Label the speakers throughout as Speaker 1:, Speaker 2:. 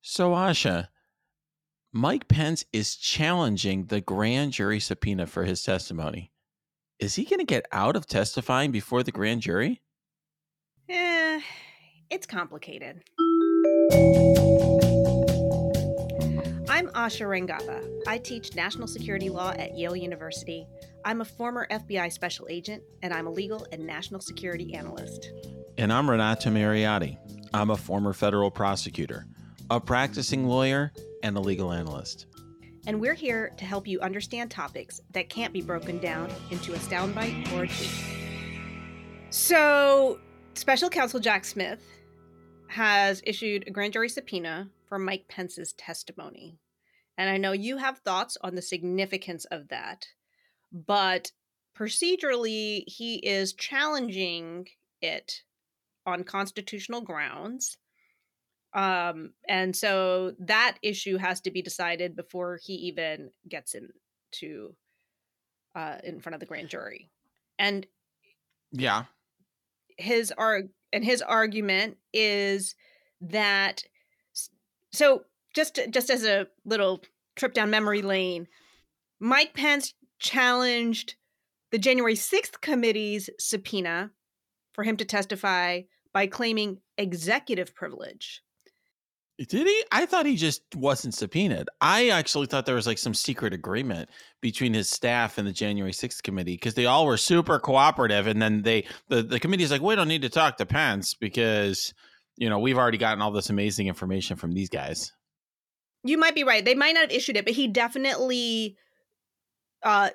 Speaker 1: So, Asha, Mike Pence is challenging the grand jury subpoena for his testimony. Is he going to get out of testifying before the grand jury?
Speaker 2: Eh, it's complicated. I'm Asha Rangappa. I teach national security law at Yale University. I'm a former FBI special agent, and I'm a legal and national security analyst.
Speaker 1: And I'm Renato Mariotti. I'm a former federal prosecutor, a practicing lawyer, and a legal analyst.
Speaker 2: And we're here to help you understand topics that can't be broken down into a soundbite or a tweet. So, special counsel Jack Smith has issued a grand jury subpoena for Mike Pence's testimony. And I know you have thoughts on the significance of that, but procedurally, he is challenging it on constitutional grounds. Um, and so that issue has to be decided before he even gets into uh, in front of the grand jury. And
Speaker 1: yeah,
Speaker 2: his arg and his argument is that so just just as a little trip down memory lane, Mike Pence challenged the January 6th committee's subpoena for him to testify by claiming executive privilege.
Speaker 1: Did he? I thought he just wasn't subpoenaed. I actually thought there was like some secret agreement between his staff and the January 6th committee because they all were super cooperative. And then they, the, the committee's like, we don't need to talk to Pence because, you know, we've already gotten all this amazing information from these guys.
Speaker 2: You might be right. They might not have issued it, but he definitely uh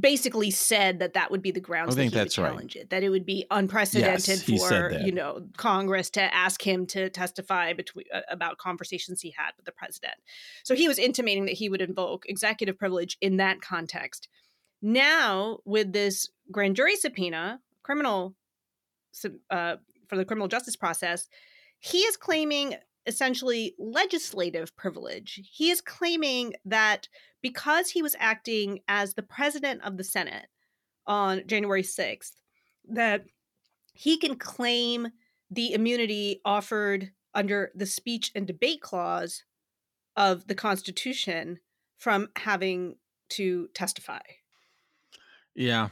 Speaker 2: basically said that that would be the grounds that he would challenge right. it that it would be unprecedented yes, for you know congress to ask him to testify between uh, about conversations he had with the president. So he was intimating that he would invoke executive privilege in that context. Now with this grand jury subpoena criminal uh, for the criminal justice process he is claiming essentially legislative privilege. He is claiming that because he was acting as the president of the Senate on January 6th, that he can claim the immunity offered under the speech and debate clause of the Constitution from having to testify.
Speaker 1: Yeah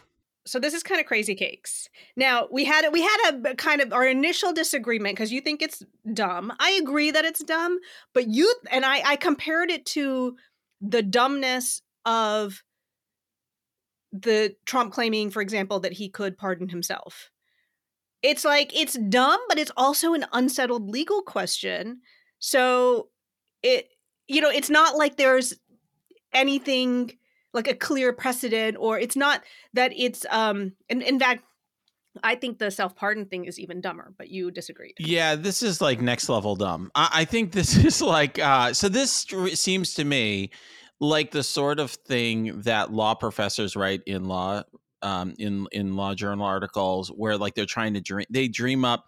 Speaker 2: so this is kind of crazy cakes. Now we had we had a kind of our initial disagreement because you think it's dumb. I agree that it's dumb, but you and I I compared it to the dumbness of the Trump claiming, for example, that he could pardon himself. It's like it's dumb, but it's also an unsettled legal question. So it you know it's not like there's anything like a clear precedent or it's not that it's um in, in fact I think the self pardon thing is even dumber, but you disagreed.
Speaker 1: Yeah, this is like next level dumb. I, I think this is like uh, so. This seems to me like the sort of thing that law professors write in law um, in in law journal articles where like they're trying to dream they dream up.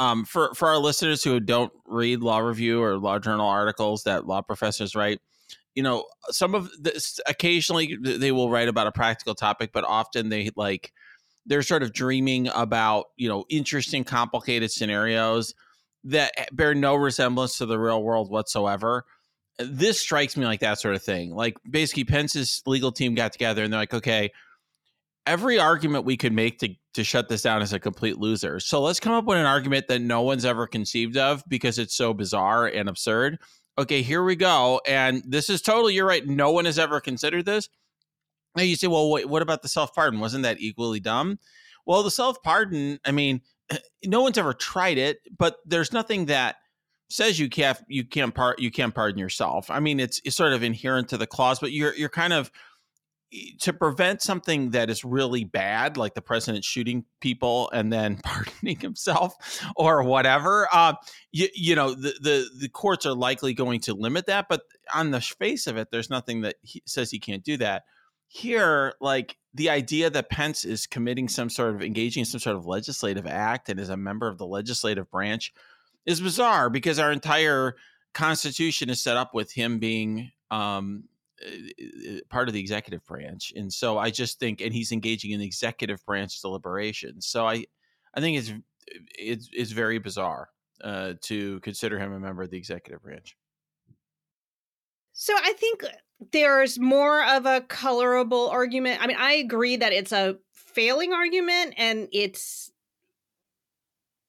Speaker 1: Um, for for our listeners who don't read law review or law journal articles that law professors write, you know, some of this occasionally they will write about a practical topic, but often they like they're sort of dreaming about, you know, interesting, complicated scenarios that bear no resemblance to the real world whatsoever. This strikes me like that sort of thing. Like basically Pence's legal team got together and they're like, okay, every argument we could make to to shut this down is a complete loser. So let's come up with an argument that no one's ever conceived of because it's so bizarre and absurd okay, here we go. And this is totally, you're right. No one has ever considered this. Now you say, well, wait, what about the self pardon? Wasn't that equally dumb? Well, the self pardon, I mean, no one's ever tried it, but there's nothing that says you can't you can't part you can't pardon yourself. I mean, it's, it's sort of inherent to the clause, but you're you're kind of to prevent something that is really bad, like the president shooting people and then pardoning himself or whatever, uh, you, you know, the, the, the courts are likely going to limit that. But on the face of it, there's nothing that he says he can't do that. Here, like the idea that Pence is committing some sort of engaging in some sort of legislative act and is a member of the legislative branch is bizarre because our entire constitution is set up with him being um, part of the executive branch and so i just think and he's engaging in executive branch deliberations so i i think it's it's, it's very bizarre uh, to consider him a member of the executive branch
Speaker 2: So I think there's more of a colorable argument. I mean, I agree that it's a failing argument and it's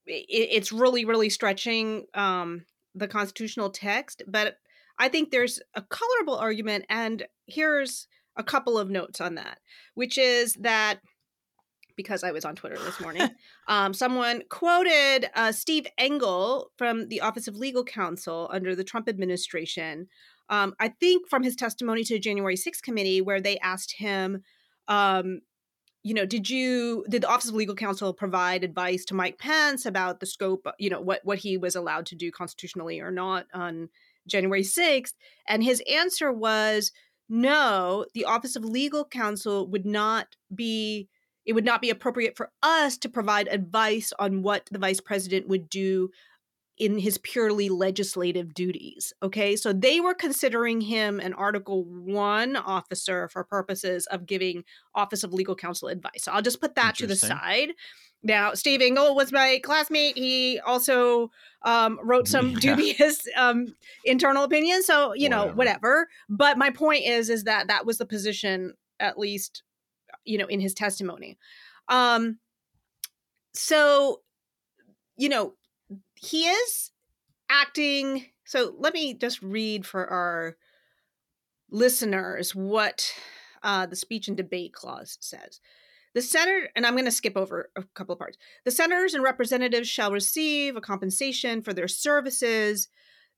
Speaker 2: it's really really stretching um the constitutional text, but I think there's a colorable argument and here's a couple of notes on that, which is that because I was on Twitter this morning, um, someone quoted uh, Steve Engel from the Office of Legal Counsel under the Trump administration um, I think from his testimony to the January 6th committee, where they asked him, um, you know, did you did the Office of Legal Counsel provide advice to Mike Pence about the scope, you know, what what he was allowed to do constitutionally or not on January 6th? And his answer was no, the Office of Legal Counsel would not be it would not be appropriate for us to provide advice on what the vice president would do in his purely legislative duties. Okay, so they were considering him an Article 1 officer for purposes of giving Office of Legal Counsel advice. So I'll just put that to the side. Now, Steve Engel was my classmate. He also um, wrote some yeah. dubious um, internal opinions. So, you whatever. know, whatever. But my point is, is that that was the position, at least, you know, in his testimony. Um, so, you know, he is acting. So let me just read for our listeners what uh, the speech and debate clause says. The senator, and I'm going to skip over a couple of parts. The senators and representatives shall receive a compensation for their services.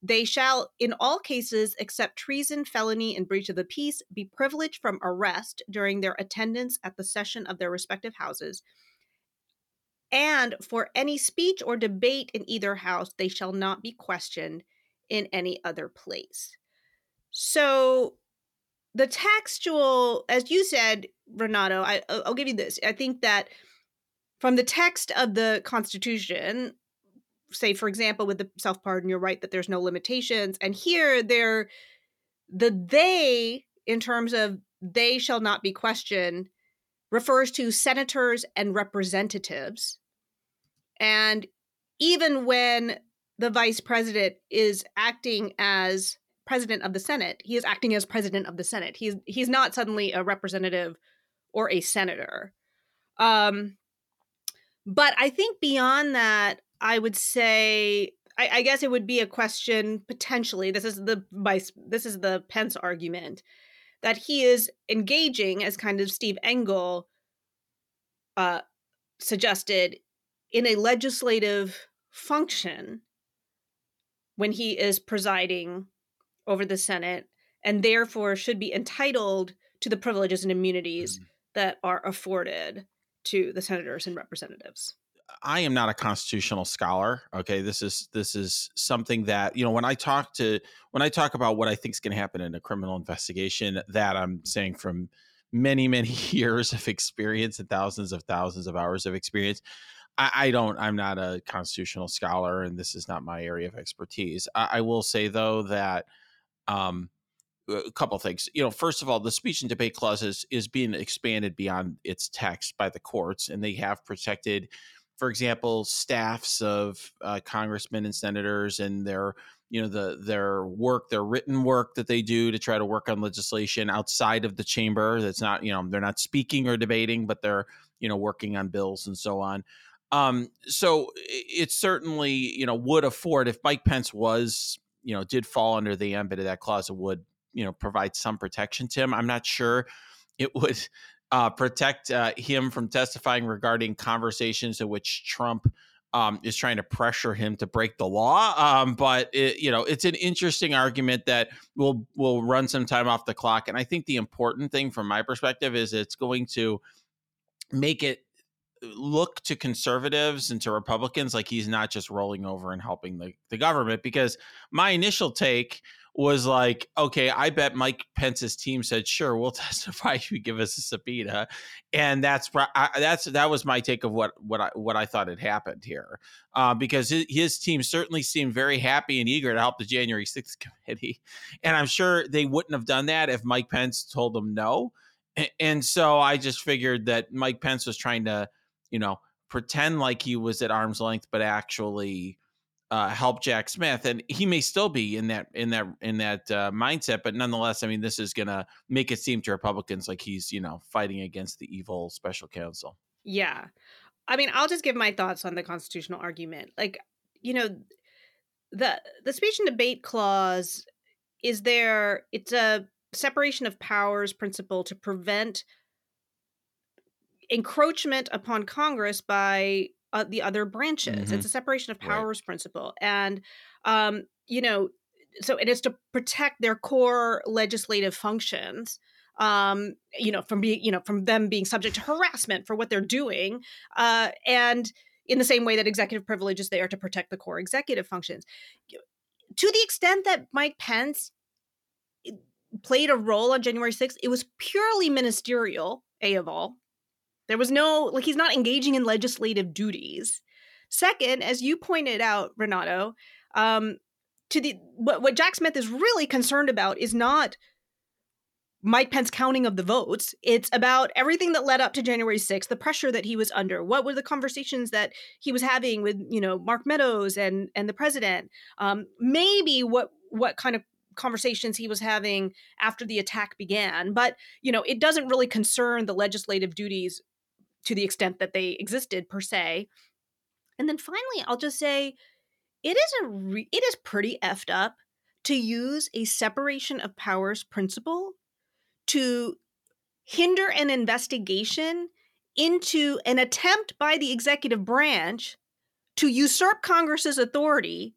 Speaker 2: They shall, in all cases except treason, felony, and breach of the peace, be privileged from arrest during their attendance at the session of their respective houses and for any speech or debate in either house, they shall not be questioned in any other place. So the textual, as you said, Renato, I, I'll give you this. I think that from the text of the Constitution, say, for example, with the self pardon, you're right that there's no limitations. And here, they're the they, in terms of they shall not be questioned, refers to senators and representatives. And even when the vice president is acting as president of the Senate, he is acting as president of the Senate. He's he's not suddenly a representative or a senator. Um, but I think beyond that, I would say I, I, guess it would be a question potentially. This is the. This is the Pence argument that he is engaging as kind of Steve Engel uh, suggested in a legislative function when he is presiding over the Senate and therefore should be entitled to the privileges and immunities mm-hmm. that are afforded to the senators and representatives.
Speaker 1: I am not a constitutional scholar. Okay, this is this is something that you know when I talk to when I talk about what I think is going to happen in a criminal investigation, that I'm saying from many many years of experience and thousands of thousands of hours of experience. I, I, don't. I'm not a constitutional scholar, and this is not my area of expertise. I, I will say though that um, a couple things. You know, first of all, the speech and debate clause is, is being expanded beyond its text by the courts, and they have protected, for example, staffs of uh, congressmen and senators and their you know the their work their written work that they do to try to work on legislation outside of the chamber that's not you know they're not speaking or debating but they're you know working on bills and so on um, so it certainly, you know, would afford if Mike Pence was, you know, did fall under the ambit of that clause, it would, you know, provide some protection to him. I'm not sure it would uh, protect uh, him from testifying regarding conversations in which Trump um, is trying to pressure him to break the law. Um, but it, you know, it's an interesting argument that will will run some time off the clock. And I think the important thing from my perspective is it's going to make it look to conservatives and to Republicans like he's not just rolling over and helping the, the government. Because my initial take was like, okay, I bet Mike Pence's team said, sure, we'll testify if you give us a subpoena, and that's I, that's that was my take of what what I what I thought had happened here, uh, because his, his, team certainly seemed very happy and eager to help the January sixth committee, and I'm sure they wouldn't have done that if Mike Pence told them no, and, and so I just figured that Mike Pence was trying to you know, pretend like he was at arm's length, but actually uh, help Jack Smith, and he may still be in that in that in that uh, mindset. But nonetheless, I mean, this is going to make it seem to Republicans like he's you know fighting against the evil special counsel.
Speaker 2: Yeah, I mean, I'll just give my thoughts on the constitutional argument. Like, you know, the the speech and debate clause is there. It's a separation of powers principle to prevent encroachment upon Congress by uh, the other branches. Mm-hmm. It's a separation of powers right. principle, and um, you know, so it is to protect their core legislative functions. Um, you know, from being, you know, from them being subject to harassment for what they're doing, uh, and in the same way that executive privilege is there to protect the core executive functions. To the extent that Mike Pence played a role on January 6th, it was purely ministerial, A of all. There was no, like, he's not engaging in legislative duties. Second, as you pointed out, Renato, um, to the what, what Jack Smith is really concerned about is not Mike Pence counting of the votes. It's about everything that led up to January 6th, the pressure that he was under. What were the conversations that he was having with, you know, Mark Meadows and and the president? Um, maybe what what kind of conversations he was having after the attack began. But, you know, it doesn't really concern the legislative duties to the extent that they existed per se. And then finally, I'll just say it is a re- it is pretty effed up to use a separation of powers principle to hinder an investigation into an attempt by the executive branch to usurp Congress's authority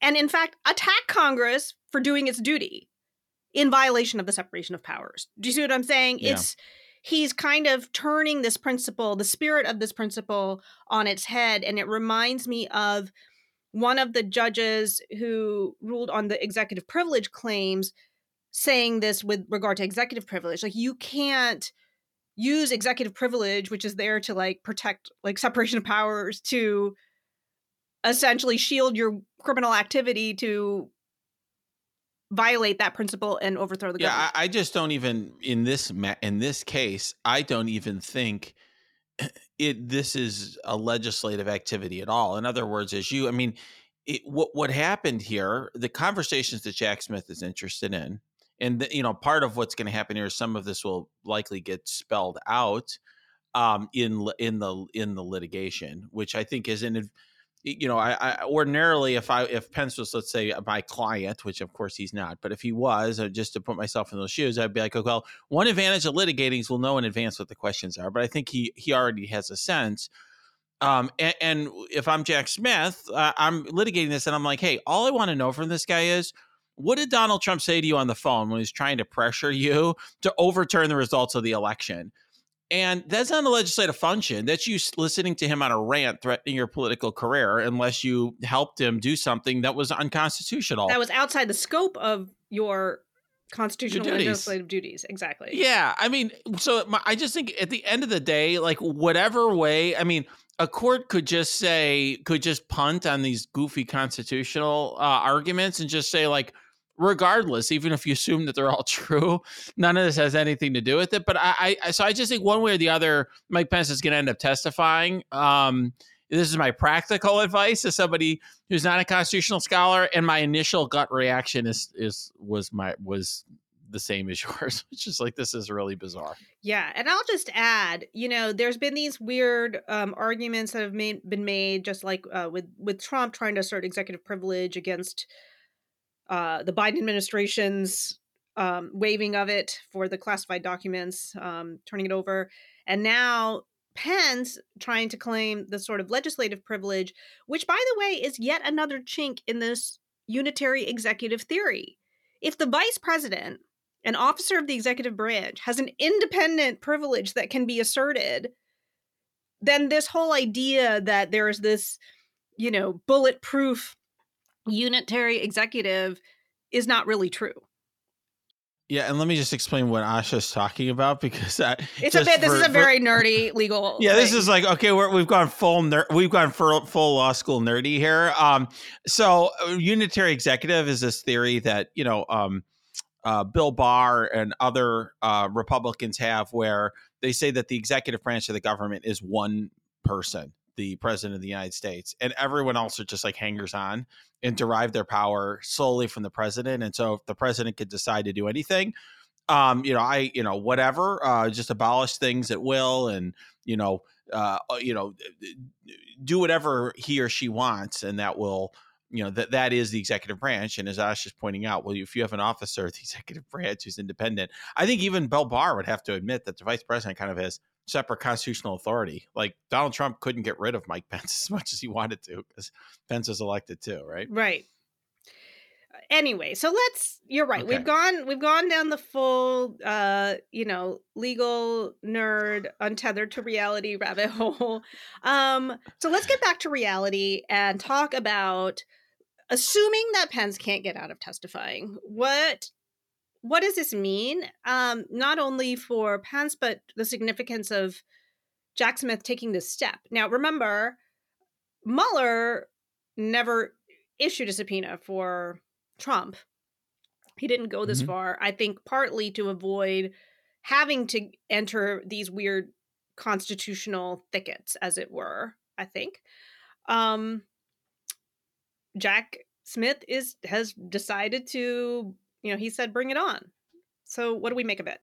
Speaker 2: and in fact attack Congress for doing its duty in violation of the separation of powers. Do you see what I'm saying? Yeah. It's he's kind of turning this principle, the spirit of this principle, on its head. And it reminds me of one of the judges who ruled on the executive privilege claims saying this with regard to executive privilege. Like, you can't use executive privilege, which is there to like protect like separation of powers, to essentially shield your criminal activity to violate that principle and overthrow the
Speaker 1: yeah,
Speaker 2: government.
Speaker 1: Yeah, I, I just don't even in this ma- in this case, I don't even think it this is a legislative activity at all. In other words, as you, I mean, it, what what happened here, the conversations that Jack Smith is interested in, and the, you know, part of what's going to happen here is some of this will likely get spelled out um, in in the in the litigation, which I think is an you know, I, I, ordinarily if I if Pence was let's say my client, which of course he's not, but if he was, uh, just to put myself in those shoes, I'd be like, oh, well, one advantage of litigating is we'll know in advance what the questions are. But I think he he already has a sense. Um, and, and if I'm Jack Smith, uh, I'm litigating this, and I'm like, hey, all I want to know from this guy is. What did Donald Trump say to you on the phone when he's trying to pressure you to overturn the results of the election? And that's not a legislative function. That's you listening to him on a rant threatening your political career unless you helped him do something that was unconstitutional.
Speaker 2: That was outside the scope of your constitutional duties. legislative duties. Exactly.
Speaker 1: Yeah. I mean, so my, I just think at the end of the day, like whatever way, I mean, a court could just say, could just punt on these goofy constitutional uh, arguments and just say, like, regardless, even if you assume that they're all true, none of this has anything to do with it. But I, I so I just think one way or the other, Mike Pence is going to end up testifying. Um, this is my practical advice to somebody who's not a constitutional scholar, and my initial gut reaction is is was my was the same as yours, which is like this is really bizarre.
Speaker 2: Yeah, and I'll just add, you know, there's been these weird um, arguments that have made, been made, just like uh, with with Trump trying to assert executive privilege against uh, the Biden administration's um, waiving of it for the classified documents, um, turning it over, and now Pence trying to claim the sort of legislative privilege, which, by the way, is yet another chink in this unitary executive theory. If the vice president, an officer of the executive branch, has an independent privilege that can be asserted, then this whole idea that there is this, you know, bulletproof unitary executive is not really true.
Speaker 1: Yeah, and let me just explain what Asha's talking about because I,
Speaker 2: it's a bit. This is a very nerdy legal.
Speaker 1: Yeah, thing. this is like okay, we have gone full ner- we've gone full, full law school nerdy here. Um, so uh, unitary executive is this theory that you know, um, uh, Bill Barr and other uh, Republicans have, where they say that the executive branch of the government is one person the president of the United States, and everyone else are just like hangers on and derive their power solely from the president. And so, if the president could decide to do anything, um, you know, I, you know, whatever, uh, just abolish things at will, and you know, uh, uh you know, do whatever he or she wants, and that will you know that that is the executive branch and as ash is pointing out well if you have an officer of the executive branch who's independent i think even bill barr would have to admit that the vice president kind of has separate constitutional authority. Like donald trump couldn't get rid of mike pence as much as he wanted to because pence was elected too right?
Speaker 2: Right. Anyway so let's you're right. Okay. we've gone we've gone down the full uh you know legal nerd untethered to reality rabbit hole. Um so let's get back to reality and talk about assuming that Pence can't get out of testifying, what what does this mean? Um, not only for Pence, but the significance of Jack Smith taking this step. Now, remember, Mueller never issued a subpoena for Trump. He didn't go this mm-hmm. far. I think partly to avoid having to enter these weird constitutional thickets, as it were. I think. Um, Jack Smith is has decided to, you know, he said bring it on. So what do we make of it?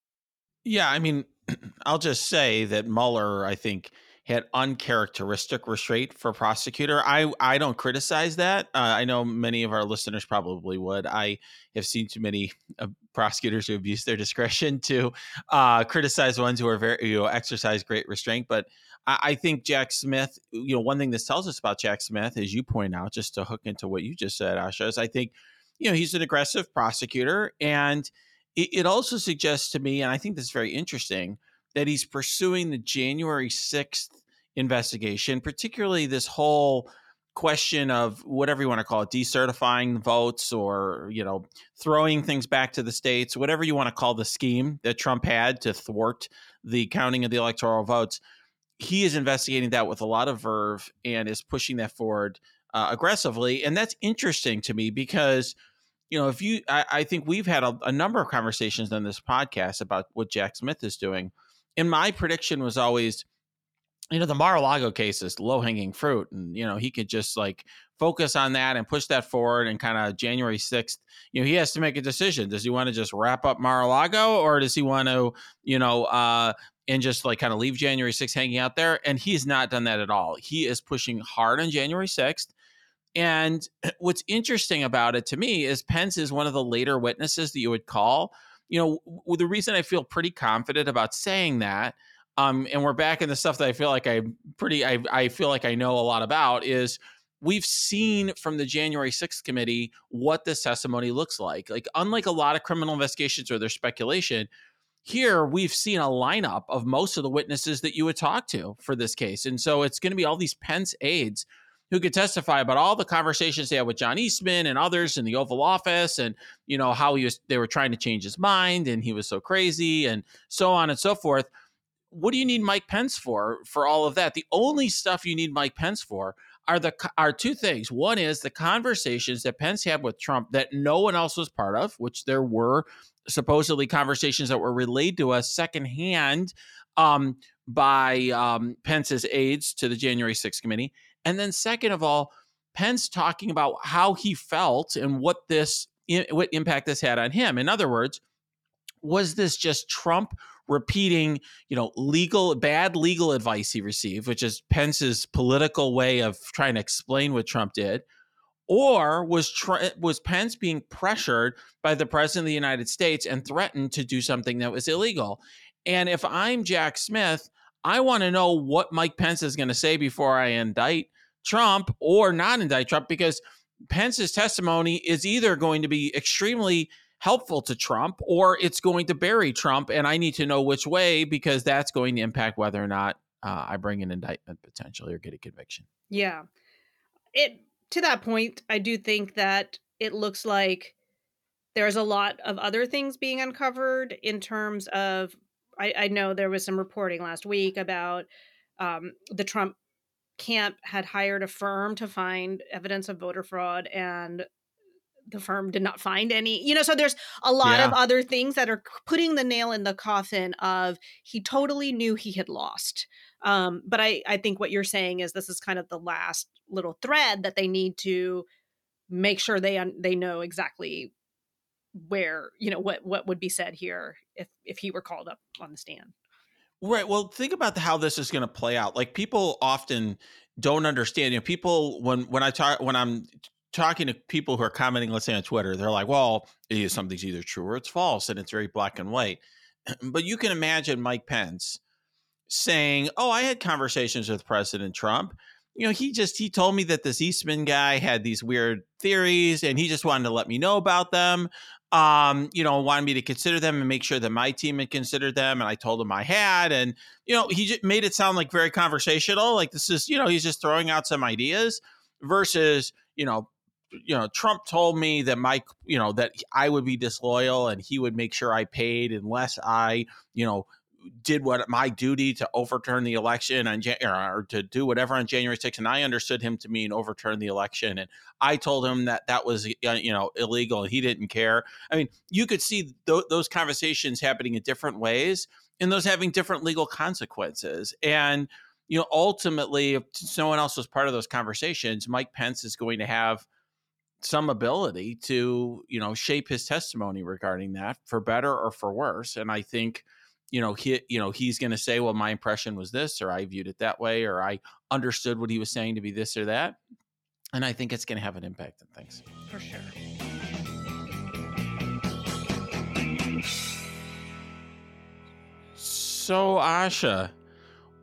Speaker 1: Yeah, I mean, I'll just say that Mueller, I think, had uncharacteristic restraint for prosecutor. I I don't criticize that. Uh, I know many of our listeners probably would. I have seen too many uh, prosecutors who abuse their discretion to uh, criticize ones who are very you know exercise great restraint. But I, I, think Jack Smith. You know, one thing this tells us about Jack Smith, as you point out, just to hook into what you just said, Asha, is I think you know he's an aggressive prosecutor, and it, it also suggests to me, and I think this is very interesting that he's pursuing the January 6th investigation, particularly this whole question of whatever you want to call it decertifying votes or you know throwing things back to the states whatever you want to call the scheme that trump had to thwart the counting of the electoral votes. He is investigating that with a lot of verve and is pushing that forward uh, aggressively and that's interesting to me because you know if you i, I think we've had a, a number of conversations on this podcast about what jack smith is doing and my prediction was always, you know, the Mar-a-Lago case is low-hanging fruit, and you know he could just like focus on that and push that forward. And kind of January sixth, you know, he has to make a decision. Does he want to just wrap up Mar-a-Lago, or does he want to, you know, uh, and just like kind of leave January 6th hanging out there. And he's not done that at all. He is pushing hard on January 6th. And what's interesting about it to me is Pence is one of the later witnesses that you would call you know, the reason I feel pretty confident about saying that, um, and we're back in the stuff that I feel like I pretty, I, I feel like I know a lot about is we've seen from the January 6th committee what this testimony looks like. Like, unlike a lot of criminal investigations or their speculation, here we've seen a lineup of most of the witnesses that you would talk to for this case. And so it's going to be all these Pence aides who could testify about all the conversations they had with John Eastman and others in the Oval Office, and you know how he was they were trying to change his mind, and he was so crazy, and so on and so forth. What do you need Mike Pence for for all of that? The only stuff you need Mike Pence for are the are two things. One is the conversations that Pence had with Trump that no one else was part of, which there were supposedly conversations that were relayed to us secondhand um, by um, Pence's aides to the January 6th committee. And then, second of all, Pence talking about how he felt and what this what impact this had on him. In other words, was this just Trump repeating, you know, legal bad legal advice he received, which is Pence's political way of trying to explain what Trump did, or was was Pence being pressured by the president of the United States and threatened to do something that was illegal? And if I'm Jack Smith, I want to know what Mike Pence is going to say before I indict Trump or not indict Trump because Pence's testimony is either going to be extremely helpful to Trump or it's going to bury Trump. And I need to know which way because that's going to impact whether or not uh, I bring an indictment potentially or get a conviction.
Speaker 2: Yeah. It to that point, I do think that it looks like there's a lot of other things being uncovered in terms of I, I know there was some reporting last week about um, the Trump camp had hired a firm to find evidence of voter fraud and the firm did not find any you know so there's a lot yeah. of other things that are putting the nail in the coffin of he totally knew he had lost um, but i i think what you're saying is this is kind of the last little thread that they need to make sure they un- they know exactly where you know what what would be said here if if he were called up on the stand
Speaker 1: right well think about how this is going to play out like people often don't understand you know people when when i talk when i'm talking to people who are commenting let's say on twitter they're like well something's either true or it's false and it's very black and white but you can imagine mike pence saying oh i had conversations with president trump you know, he just he told me that this Eastman guy had these weird theories and he just wanted to let me know about them. Um, you know, wanted me to consider them and make sure that my team had considered them. And I told him I had. And, you know, he just made it sound like very conversational. Like this is, you know, he's just throwing out some ideas versus, you know, you know, Trump told me that my, you know, that I would be disloyal and he would make sure I paid unless I, you know, did what my duty to overturn the election on or to do whatever on January 6th, and I understood him to mean overturn the election, and I told him that that was you know illegal, and he didn't care. I mean, you could see th- those conversations happening in different ways, and those having different legal consequences, and you know ultimately, if no one else was part of those conversations, Mike Pence is going to have some ability to you know shape his testimony regarding that for better or for worse, and I think you know he you know he's going to say well my impression was this or i viewed it that way or i understood what he was saying to be this or that and i think it's going to have an impact on things.
Speaker 2: For sure.
Speaker 1: So asha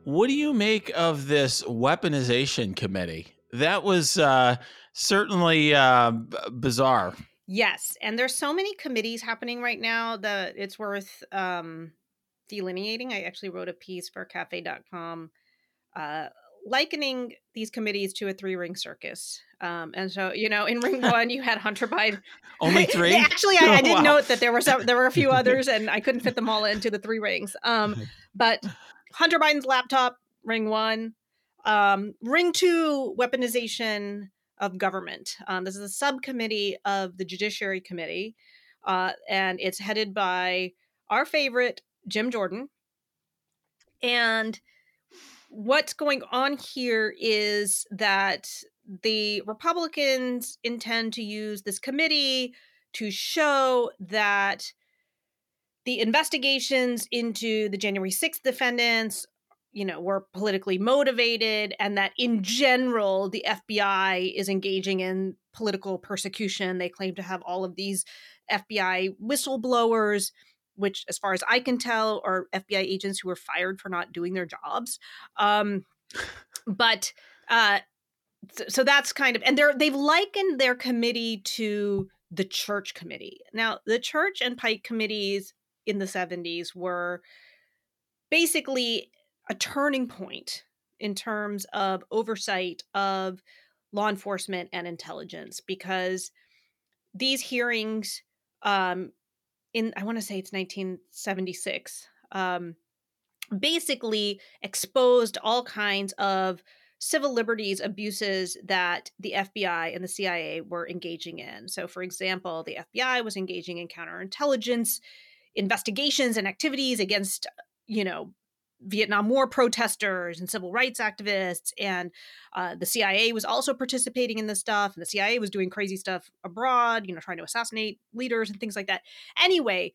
Speaker 1: what do you make of this weaponization committee? That was uh, certainly uh, b- bizarre.
Speaker 2: Yes and there's so many committees happening right now that it's worth um delineating. I actually wrote a piece for cafe.com uh, likening these committees to a three ring circus. Um, and so, you know, in ring one, you had Hunter Biden.
Speaker 1: Only three?
Speaker 2: actually, I, I did wow. note that there were some, there were a few others and I couldn't fit them all into the three rings. Um, but Hunter Biden's laptop, ring one. Um, ring two, weaponization of government. Um, this is a subcommittee of the Judiciary Committee, uh, and it's headed by our favorite Jim Jordan. And what's going on here is that the Republicans intend to use this committee to show that the investigations into the January 6th defendants you know were politically motivated and that in general the FBI is engaging in political persecution they claim to have all of these FBI whistleblowers which, as far as I can tell, are FBI agents who were fired for not doing their jobs. Um, but uh, so that's kind of, and they're they've likened their committee to the church committee. Now, the church and Pike committees in the 70s were basically a turning point in terms of oversight of law enforcement and intelligence because these hearings um, in I want to say it's 1976, um, basically exposed all kinds of civil liberties abuses that the FBI and the CIA were engaging in. So, for example, the FBI was engaging in counterintelligence investigations and activities against, you know, Vietnam War protesters and civil rights activists, and uh, the CIA was also participating in this stuff. And the CIA was doing crazy stuff abroad, you know, trying to assassinate leaders and things like that. Anyway,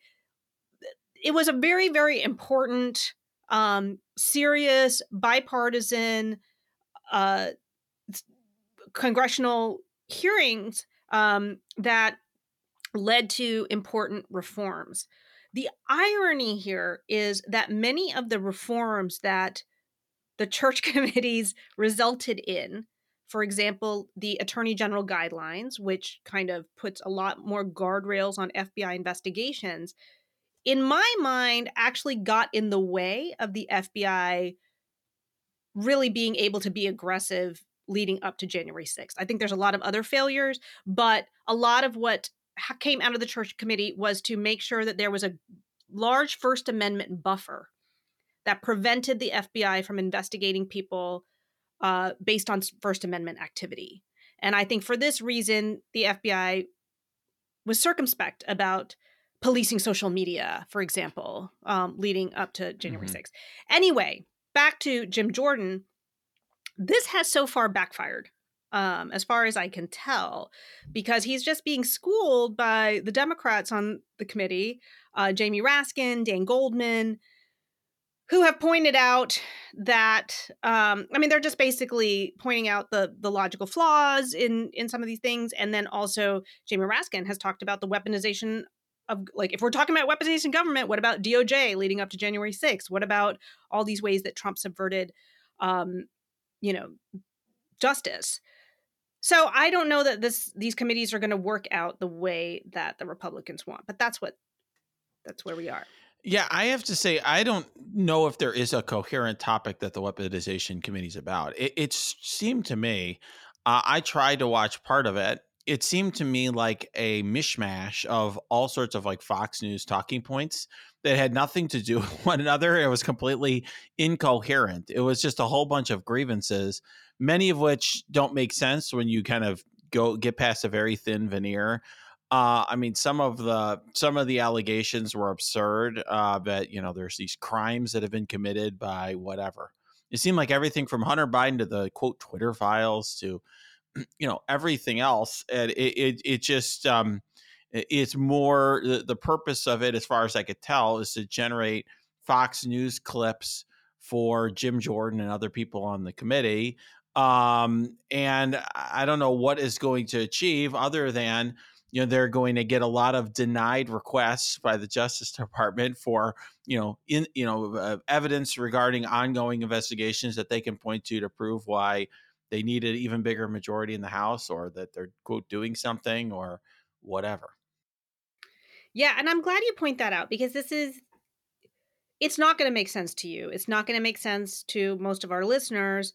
Speaker 2: it was a very, very important, um, serious, bipartisan, uh, congressional hearings um, that led to important reforms. The irony here is that many of the reforms that the church committees resulted in, for example, the Attorney General guidelines, which kind of puts a lot more guardrails on FBI investigations, in my mind, actually got in the way of the FBI really being able to be aggressive leading up to January 6th. I think there's a lot of other failures, but a lot of what came out of the church committee was to make sure that there was a large First Amendment buffer that prevented the FBI from investigating people uh, based on First Amendment activity. And I think for this reason, the FBI was circumspect about policing social media, for example, um, leading up to January mm-hmm. 6th. Anyway, back to Jim Jordan. This has so far backfired, um, as far as I can tell, because he's just being schooled by the Democrats on the committee, uh, Jamie Raskin, Dan Goldman, who have pointed out that um, I mean they're just basically pointing out the the logical flaws in in some of these things, and then also Jamie Raskin has talked about the weaponization of like if we're talking about weaponization government, what about DOJ leading up to January 6th? What about all these ways that Trump subverted, um, you know, justice? So I don't know that this these committees are going to work out the way that the Republicans want, but that's what that's where we are.
Speaker 1: Yeah, I have to say, I don't know if there is a coherent topic that the weaponization committee is about. It, it seemed to me, uh, I tried to watch part of it. It seemed to me like a mishmash of all sorts of like Fox News talking points that had nothing to do with one another. It was completely incoherent. It was just a whole bunch of grievances, many of which don't make sense when you kind of go get past a very thin veneer. Uh, I mean, some of the some of the allegations were absurd. Uh, but you know, there's these crimes that have been committed by whatever. It seemed like everything from Hunter Biden to the quote Twitter files to you know everything else. And it it, it just um, it's more the, the purpose of it, as far as I could tell, is to generate Fox News clips for Jim Jordan and other people on the committee. Um, and I don't know what is going to achieve other than you know they're going to get a lot of denied requests by the justice department for you know in you know uh, evidence regarding ongoing investigations that they can point to to prove why they need an even bigger majority in the house or that they're quote doing something or whatever.
Speaker 2: Yeah and i'm glad you point that out because this is it's not going to make sense to you. It's not going to make sense to most of our listeners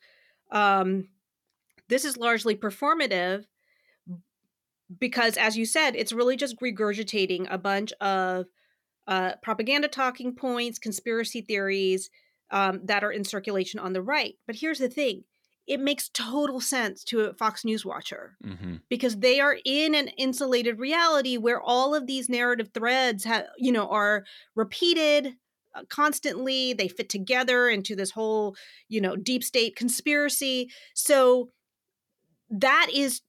Speaker 2: um this is largely performative because as you said it's really just regurgitating a bunch of uh, propaganda talking points conspiracy theories um, that are in circulation on the right but here's the thing it makes total sense to a fox news watcher mm-hmm. because they are in an insulated reality where all of these narrative threads have you know are repeated Uh, constantly they fit together into this whole you know deep state conspiracy so that is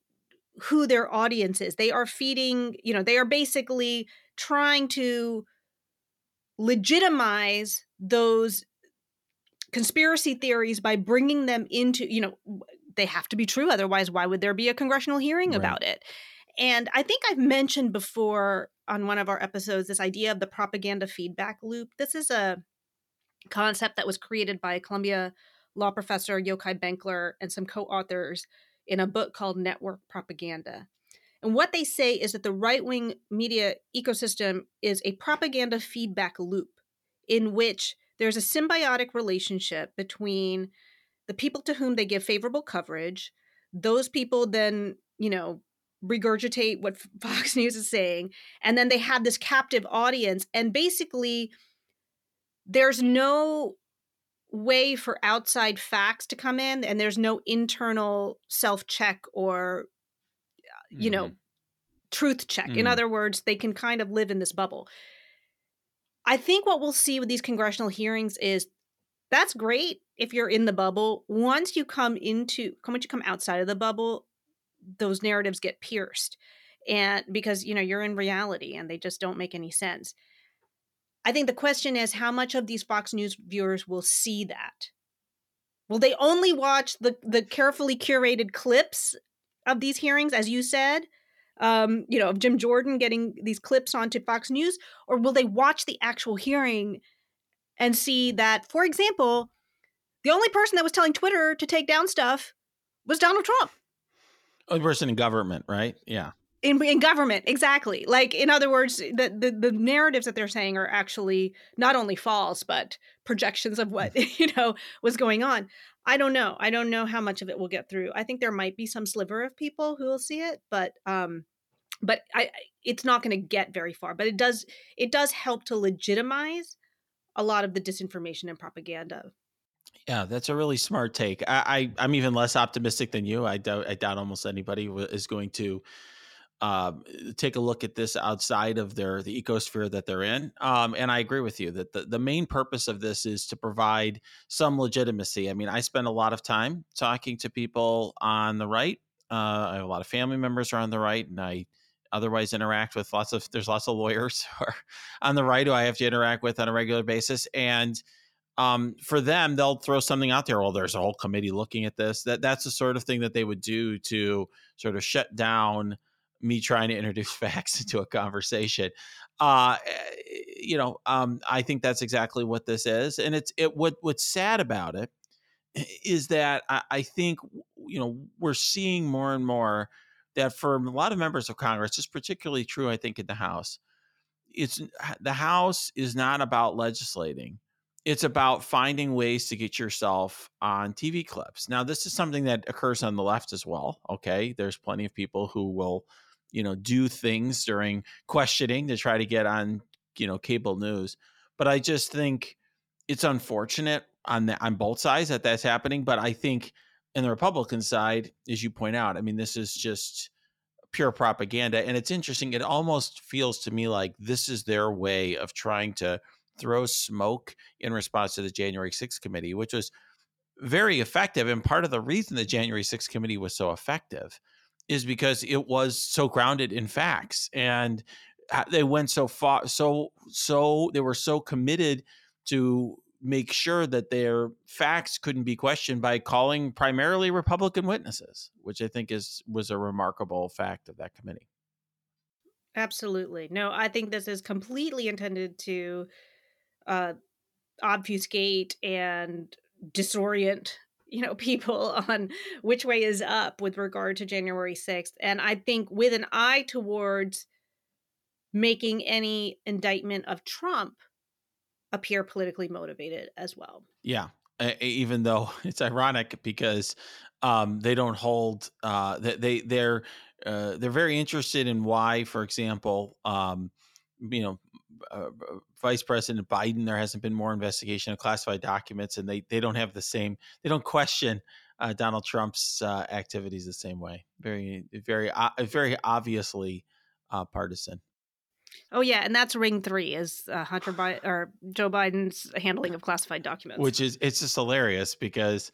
Speaker 2: who their audience is. They are feeding, you know, they are basically trying to legitimize those conspiracy theories by bringing them into, you know, they have to be true. Otherwise, why would there be a congressional hearing right. about it? And I think I've mentioned before on one of our episodes this idea of the propaganda feedback loop. This is a concept that was created by Columbia law professor Yochai Benkler and some co authors in a book called Network Propaganda. And what they say is that the right wing media ecosystem is a propaganda feedback loop in which there's a symbiotic relationship between the people to whom they give favorable coverage, those people then, you know, regurgitate what Fox News is saying, and then they have this captive audience. And basically, there's no way for outside facts to come in and there's no internal self check or you mm-hmm. know truth check mm-hmm. in other words they can kind of live in this bubble i think what we'll see with these congressional hearings is that's great if you're in the bubble once you come into once you come outside of the bubble those narratives get pierced and because you know you're in reality and they just don't make any sense I think the question is how much of these Fox News viewers will see that? Will they only watch the the carefully curated clips of these hearings, as you said, um, you know, of Jim Jordan getting these clips onto Fox News, or will they watch the actual hearing and see that, for example, the only person that was telling Twitter to take down stuff was Donald Trump?
Speaker 1: Only person in government, right? Yeah.
Speaker 2: In, in government exactly. Like in other words the, the the narratives that they're saying are actually not only false but projections of what you know was going on. I don't know. I don't know how much of it will get through. I think there might be some sliver of people who will see it but um but i it's not going to get very far. But it does it does help to legitimize a lot of the disinformation and propaganda
Speaker 1: yeah, that's a really smart take. I, I am even less optimistic than you. I doubt I doubt almost anybody is going to uh, take a look at this outside of their the ecosphere that they're in. Um, and I agree with you that the, the main purpose of this is to provide some legitimacy. I mean, I spend a lot of time talking to people on the right. Uh, I have a lot of family members are on the right, and I otherwise interact with lots of there's lots of lawyers who are on the right who I have to interact with on a regular basis. And um, for them, they'll throw something out there. Well, there's a whole committee looking at this. That that's the sort of thing that they would do to sort of shut down me trying to introduce facts into a conversation. Uh, eh, you know, um, I think that's exactly what this is, and it's it. What what's sad about it is that I, I think you know we're seeing more and more that for a lot of members of Congress, it's particularly true, I think, in the House. It's the House is not about legislating it's about finding ways to get yourself on TV clips. Now, this is something that occurs on the left as well. Okay. There's plenty of people who will, you know, do things during questioning to try to get on, you know, cable news. But I just think it's unfortunate on the, on both sides that that's happening. But I think in the Republican side, as you point out, I mean, this is just pure propaganda. And it's interesting. It almost feels to me like this is their way of trying to throw smoke in response to the January 6th committee, which was very effective. And part of the reason the January 6th committee was so effective is because it was so grounded in facts and they went so far so so they were so committed to make sure that their facts couldn't be questioned by calling primarily republican witnesses which i think is was a remarkable fact of that committee
Speaker 2: absolutely no i think this is completely intended to uh, obfuscate and disorient you know people on which way is up with regard to January 6th and I think with an eye towards making any indictment of Trump appear politically motivated as well.
Speaker 1: Yeah, even though it's ironic because um, they don't hold uh, they they're uh, they're very interested in why, for example, um, you know, uh, Vice President Biden, there hasn't been more investigation of classified documents, and they they don't have the same. They don't question uh, Donald Trump's uh, activities the same way. Very, very, uh, very obviously uh, partisan.
Speaker 2: Oh yeah, and that's ring three is uh, Hunter Biden or Joe Biden's handling of classified documents,
Speaker 1: which is it's just hilarious because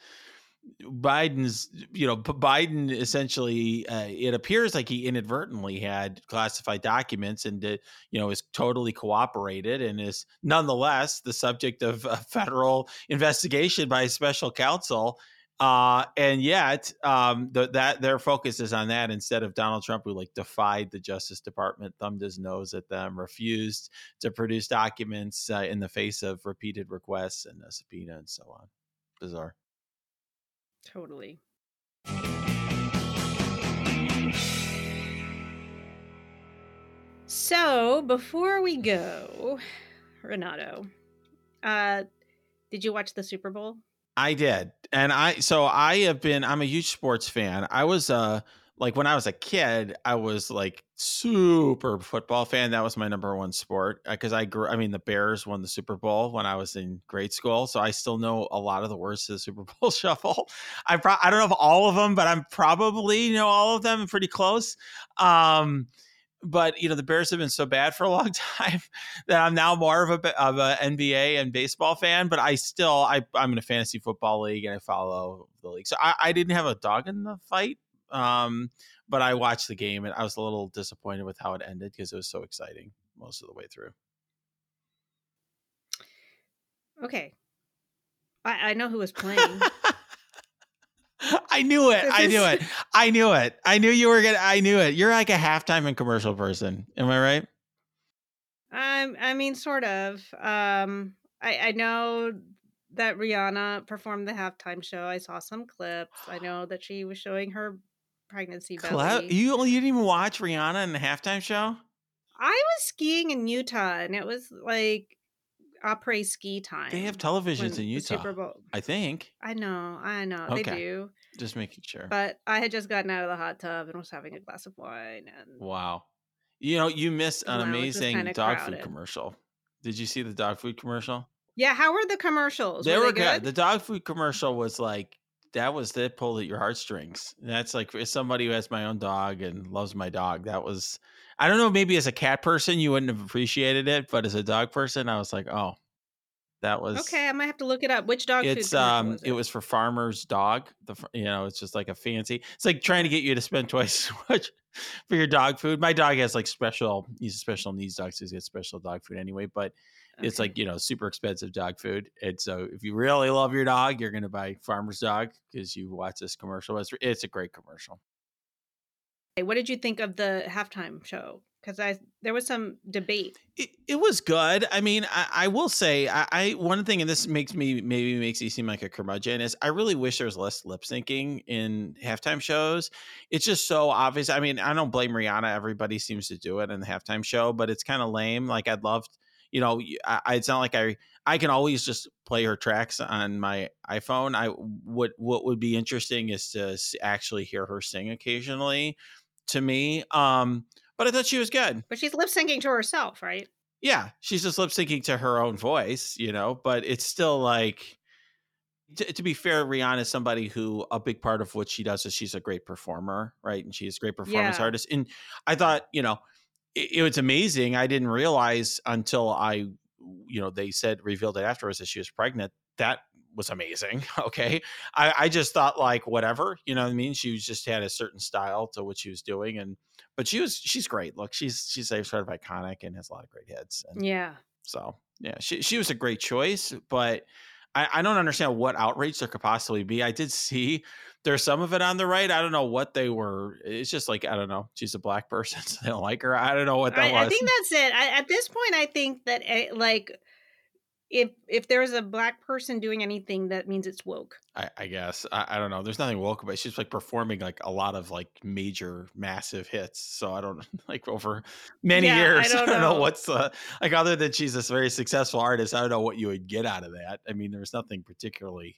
Speaker 1: Biden's, you know, Biden essentially, uh, it appears like he inadvertently had classified documents and, did, you know, is totally cooperated and is nonetheless the subject of a federal investigation by a special counsel. Uh, and yet, um, the, that their focus is on that instead of Donald Trump, who like defied the Justice Department, thumbed his nose at them, refused to produce documents uh, in the face of repeated requests and a subpoena and so on. Bizarre.
Speaker 2: Totally. So before we go, Renato, uh, did you watch the Super Bowl?
Speaker 1: I did, and I so I have been. I'm a huge sports fan. I was uh like when I was a kid, I was like super football fan. That was my number one sport because uh, I grew. I mean, the Bears won the Super Bowl when I was in grade school, so I still know a lot of the words to the Super Bowl Shuffle. I pro- I don't know if all of them, but I'm probably you know all of them pretty close. Um, but you know the Bears have been so bad for a long time that I'm now more of a of a NBA and baseball fan. But I still I I'm in a fantasy football league and I follow the league, so I, I didn't have a dog in the fight um, but I watched the game and I was a little disappointed with how it ended because it was so exciting most of the way through.
Speaker 2: Okay. I, I know who was playing.
Speaker 1: I knew it. I knew it. I knew it. I knew you were gonna I knew it. You're like a halftime and commercial person. Am I right?
Speaker 2: Um, I mean, sort of. Um, I, I know that Rihanna performed the halftime show. I saw some clips. I know that she was showing her pregnancy belly.
Speaker 1: you you didn't even watch Rihanna in the halftime show?
Speaker 2: I was skiing in Utah and it was like après ski time.
Speaker 1: They have televisions in Utah. Super Bowl. I think.
Speaker 2: I know, I know. Okay. They do.
Speaker 1: Just making sure.
Speaker 2: But I had just gotten out of the hot tub and was having a glass of wine and
Speaker 1: Wow. You know, you missed an amazing dog crowded. food commercial. Did you see the dog food commercial?
Speaker 2: Yeah, how were the commercials?
Speaker 1: They were, were they good? good. The dog food commercial was like that was that pulled at your heartstrings. That's like as somebody who has my own dog and loves my dog. That was I don't know. Maybe as a cat person you wouldn't have appreciated it, but as a dog person, I was like, oh, that was
Speaker 2: okay. I might have to look it up. Which dog?
Speaker 1: It's um, was it? it? was for farmer's dog. The you know, it's just like a fancy. It's like trying to get you to spend twice as much for your dog food. My dog has like special. He's a special needs dog, so he gets special dog food anyway. But okay. it's like you know, super expensive dog food. And so, if you really love your dog, you're gonna buy farmer's dog because you watch this commercial. It's it's a great commercial.
Speaker 2: What did you think of the halftime show? because I there was some debate.
Speaker 1: It, it was good. I mean, I, I will say, I, I, one thing, and this makes me maybe makes me seem like a curmudgeon, is I really wish there was less lip syncing in halftime shows. It's just so obvious. I mean, I don't blame Rihanna. Everybody seems to do it in the halftime show, but it's kind of lame. Like I'd love, you know, I, it's not like I I can always just play her tracks on my iPhone. I what what would be interesting is to actually hear her sing occasionally. To me, um but I thought she was good.
Speaker 2: But she's lip syncing to herself, right?
Speaker 1: Yeah, she's just lip syncing to her own voice, you know. But it's still like, to, to, be fair, Rihanna is somebody who a big part of what she does is she's a great performer, right? And she's a great performance yeah. artist. And I thought, you know, it, it was amazing. I didn't realize until I, you know, they said revealed it afterwards that she was pregnant. That was amazing. Okay. I, I just thought like whatever, you know what I mean? She was just had a certain style to what she was doing. And but she was she's great. Look, she's she's sort of iconic and has a lot of great hits. And
Speaker 2: yeah.
Speaker 1: So yeah, she she was a great choice, but I, I don't understand what outrage there could possibly be. I did see there's some of it on the right. I don't know what they were. It's just like I don't know. She's a black person, so they don't like her. I don't know what that
Speaker 2: I,
Speaker 1: was.
Speaker 2: I think that's it. I, at this point, I think that eh, like if if there's a black person doing anything, that means it's woke.
Speaker 1: I, I guess I, I, don't know. There's nothing woke about. It. She's like performing like a lot of like major, massive hits. So I don't like over many yeah, years. I don't, I don't know. know. what's uh, like other than she's this very successful artist. I don't know what you would get out of that. I mean, there's nothing particularly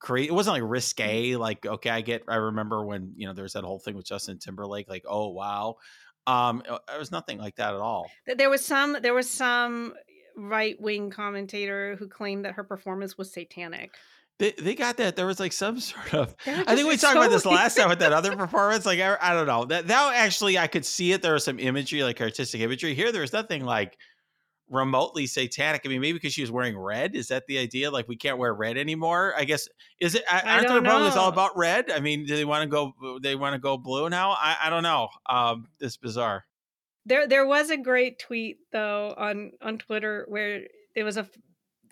Speaker 1: great. It wasn't like risque. Like okay, I get. I remember when you know there was that whole thing with Justin Timberlake. Like oh wow. Um, it was nothing like that at all.
Speaker 2: There was some. There was some right wing commentator who claimed that her performance was satanic.
Speaker 1: They, they got that. There was like some sort of. I think we talked so about this last time with that other performance. Like I, I, don't know that that actually I could see it. There was some imagery, like artistic imagery. Here, there was nothing like remotely satanic. I mean, maybe because she was wearing red. Is that the idea? Like we can't wear red anymore? I guess is it? Aren't the Republicans all about red? I mean, do they want to go? They want to go blue now? I, I don't know. Um, this bizarre.
Speaker 2: There, there was a great tweet though on on Twitter where there was a,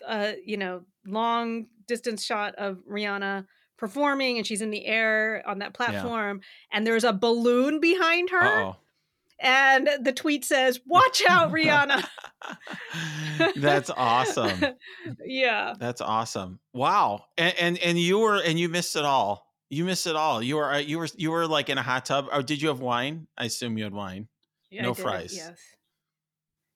Speaker 2: a you know long distance shot of Rihanna performing and she's in the air on that platform yeah. and there's a balloon behind her. Uh-oh. And the tweet says, "Watch out, Rihanna."
Speaker 1: That's awesome.
Speaker 2: yeah.
Speaker 1: That's awesome. Wow. And, and and you were and you missed it all. You missed it all. You were uh, you were you were like in a hot tub. Or oh, did you have wine? I assume you had wine. Yeah, no fries. Yes.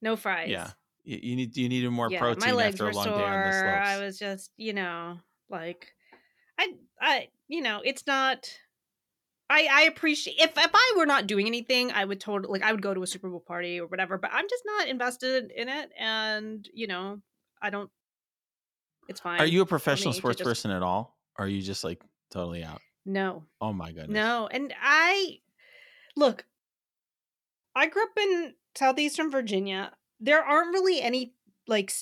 Speaker 2: No fries.
Speaker 1: Yeah. You, you need you needed more yeah, protein my legs after a long sore. day on the slopes.
Speaker 2: I was just, you know, like I I you know, it's not I I appreciate if if I were not doing anything, I would totally like I would go to a Super Bowl party or whatever, but I'm just not invested in it and, you know, I don't it's fine.
Speaker 1: Are you a professional sports just, person at all? Or are you just like totally out?
Speaker 2: No.
Speaker 1: Oh my goodness.
Speaker 2: No. And I look, I grew up in southeastern Virginia. There aren't really any like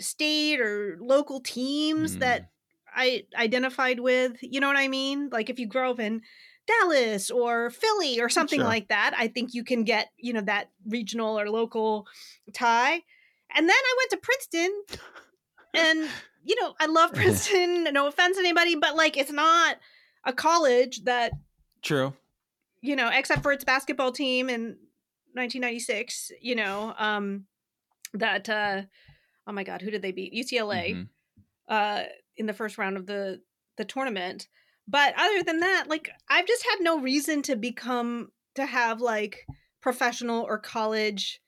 Speaker 2: state or local teams mm. that I identified with. You know what I mean? Like if you grow up in Dallas or Philly or something sure. like that, I think you can get, you know, that regional or local tie. And then I went to Princeton and you know, I love Princeton, no offense to anybody, but like it's not a college that
Speaker 1: True.
Speaker 2: You know, except for its basketball team and 1996, you know, um, that, uh, oh my God, who did they beat? UCLA mm-hmm. uh, in the first round of the, the tournament. But other than that, like, I've just had no reason to become, to have like professional or college,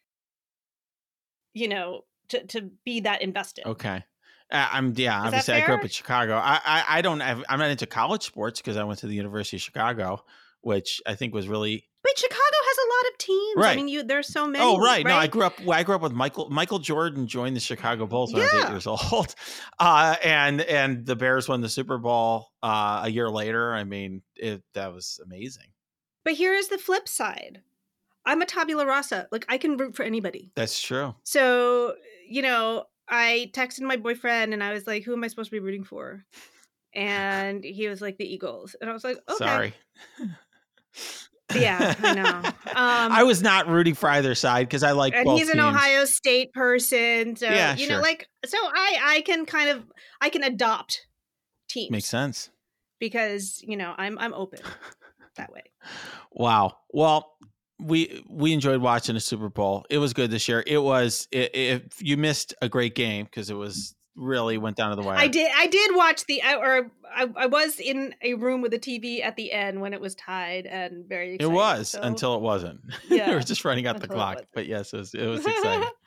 Speaker 2: you know, to, to be that invested.
Speaker 1: Okay. Uh, I'm yeah. Is obviously, I grew up in Chicago. I I, I don't. Have, I'm not into college sports because I went to the University of Chicago, which I think was really
Speaker 2: Wait, Chicago has a lot of teams. Right. I mean, you there's so many.
Speaker 1: Oh, right. right. No, I grew up. I grew up with Michael. Michael Jordan joined the Chicago Bulls when yeah. I was eight years old, uh, and and the Bears won the Super Bowl uh, a year later. I mean, it, that was amazing.
Speaker 2: But here is the flip side. I'm a tabula rasa. Like I can root for anybody.
Speaker 1: That's true.
Speaker 2: So you know, I texted my boyfriend and I was like, "Who am I supposed to be rooting for?" And he was like, "The Eagles," and I was like, "Okay."
Speaker 1: Sorry.
Speaker 2: Yeah, I know. Um,
Speaker 1: I was not rooting for either side because I like.
Speaker 2: And
Speaker 1: he's
Speaker 2: an
Speaker 1: teams.
Speaker 2: Ohio State person, so
Speaker 1: yeah,
Speaker 2: you
Speaker 1: sure.
Speaker 2: know, like so I I can kind of I can adopt teams.
Speaker 1: Makes sense
Speaker 2: because you know I'm I'm open that way.
Speaker 1: Wow. Well, we we enjoyed watching the Super Bowl. It was good this year. It was if you missed a great game because it was really went down to the wire.
Speaker 2: I did. I did watch the or I, I was in a room with a TV at the end when it was tied and very. Excited,
Speaker 1: it was
Speaker 2: so.
Speaker 1: until it wasn't. Yeah, we were just running out the clock. But yes, it was, it was exciting.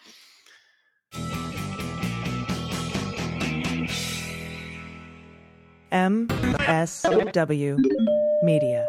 Speaker 3: MSW Media.